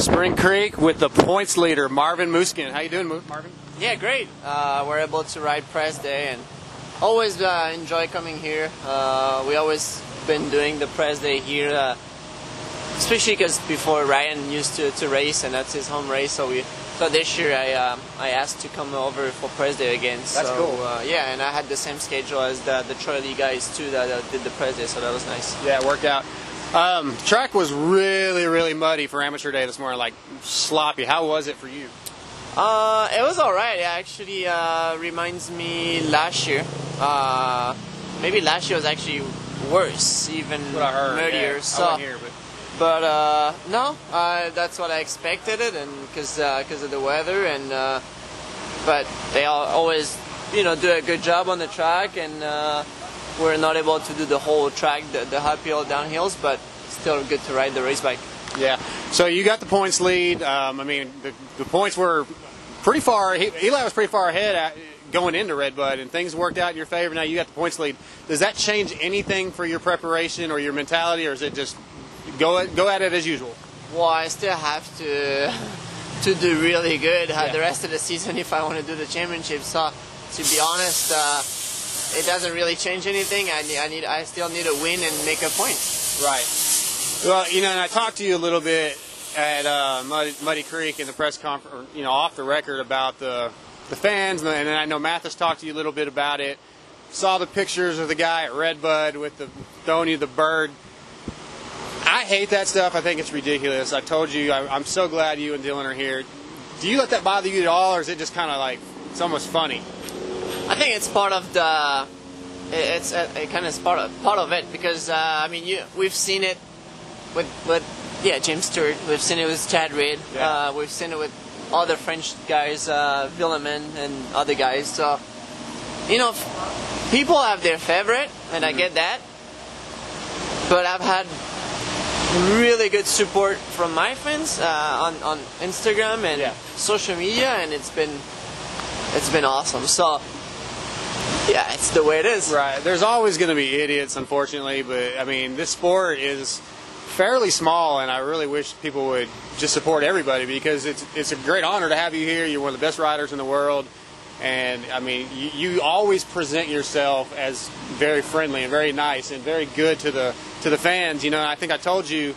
Spring Creek with the points leader, Marvin Musquin. How you doing, Marvin? Yeah, great. Uh, we're able to ride press day and always uh, enjoy coming here. Uh, we always been doing the press day here, uh, especially because before Ryan used to, to race and that's his home race. So we so this year I um, I asked to come over for press day again. That's so, cool. Uh, yeah, and I had the same schedule as the the Charlie guys too that uh, did the press day, so that was nice. Yeah, it worked out. Um, track was really, really muddy for amateur day this morning, like sloppy. How was it for you? Uh, it was all right. It actually uh, reminds me last year. Uh, maybe last year was actually worse, even What I heard. muddier. yeah. So, here, but but uh, no, uh, that's what I expected it, and because because of the weather, and uh, but they all, always you know do a good job on the track, and uh, we're not able to do the whole track, the, the uphill downhills, but still good to ride the race bike. yeah. So you got the points lead. Um, I mean, the, the points were pretty far. He, Eli was pretty far ahead at, going into Redbud, and things worked out in your favor. Now you got the points lead. Does that change anything for your preparation or your mentality, or is it just go at, go at it as usual? Well, I still have to to do really good uh, Yeah. the rest of the season if I want to do the championship. So, to be honest, uh, it doesn't really change anything. I need, I need, I still need to win and make a point. Right. Well, you know, and I talked to you a little bit at uh, Muddy, Muddy Creek in the press conference, you know, off the record about the the fans, and then I know Mathis talked to you a little bit about it. Saw the pictures of the guy at Redbud with the throwing the bird. I hate that stuff. I think it's ridiculous. I told you, I, I'm so glad you and Dylan are here. Do you let that bother you at all, or is it just kind of like it's almost funny? I think it's part of the. It's a, a kind of part of part of it because uh, I mean you we've seen it with with yeah James Stewart we've seen it with Chad Reed Yeah. uh, we've seen it with other French guys uh, Vuillemin and other guys so you know people have their favorite and I get that but I've had really good support from my fans uh, on on Instagram and Yeah. social media and it's been it's been awesome so yeah, it's the way it is. Right. There's always going to be idiots, unfortunately, but I mean, this sport is fairly small, and I really wish people would just support everybody because it's it's a great honor to have you here. You're one of the best riders in the world, and I mean, you, you always present yourself as very friendly and very nice and very good to the to the fans. You know, I think I told you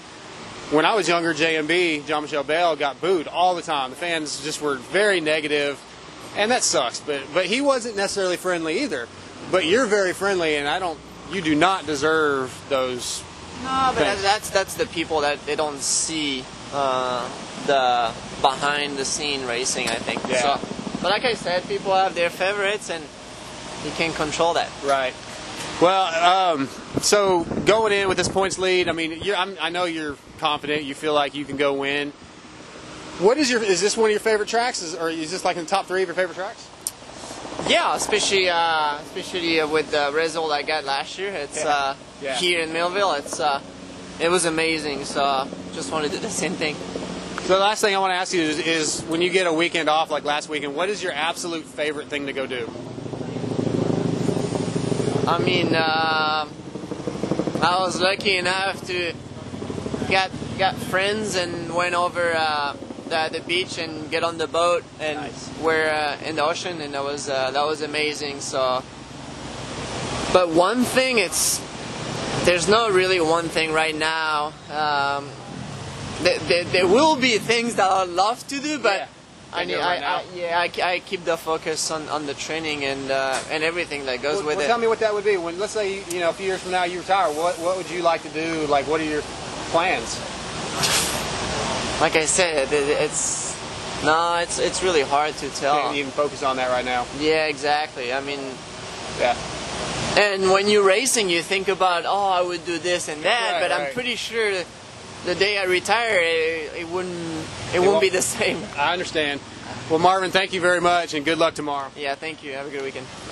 when I was younger, JMB, Jean-Michel Bayle, got booed all the time. The fans just were very negative, and that sucks. But but he wasn't necessarily friendly either. But you're very friendly, and I don't. You do not deserve those. No, but that, that's that's the people that they don't see uh, the behind the scene racing. I think. Yeah. So, but like I said, people have their favorites, and you can't control that. Right. Well, um, so going in with this points lead, I mean, you're, I'm, I know you're confident. You feel like you can go win. What is your? Is this one of your favorite tracks? Is, or is this like in the top three of your favorite tracks? Yeah, especially uh, especially uh, with the result I got last year. It's Yeah. uh, Yeah. here in Millville. It's uh, it was amazing. So just want to do the same thing. So the last thing I want to ask you is, is when you get a weekend off like last weekend, what is your absolute favorite thing to go do? I mean, uh, I was lucky enough to get got friends and went over uh, the, the beach and get on the boat and Nice. we're uh, in the ocean and that was uh, that was amazing. So, but one thing, it's there's no really one thing right now. Um, there, there, there will be things that I love to do, but. Yeah. I need, right I. I, yeah, I, I keep the focus on, on the training and uh, and everything that goes Well, with well, it. tell me what that would be. When let's say you know a few years from now you retire, what what would you like to do? Like, what are your plans? Like I said, it, it's no, it's it's really hard to tell. Can't even focus on that right now. Yeah, exactly. I mean, Yeah. and when you're racing, you think about, oh, I would do this and that, Right, but right. I'm pretty sure the day I retire, it, it wouldn't it, won't be the same. I understand. Well, Marvin, thank you very much, and good luck tomorrow. Yeah, thank you. Have a good weekend.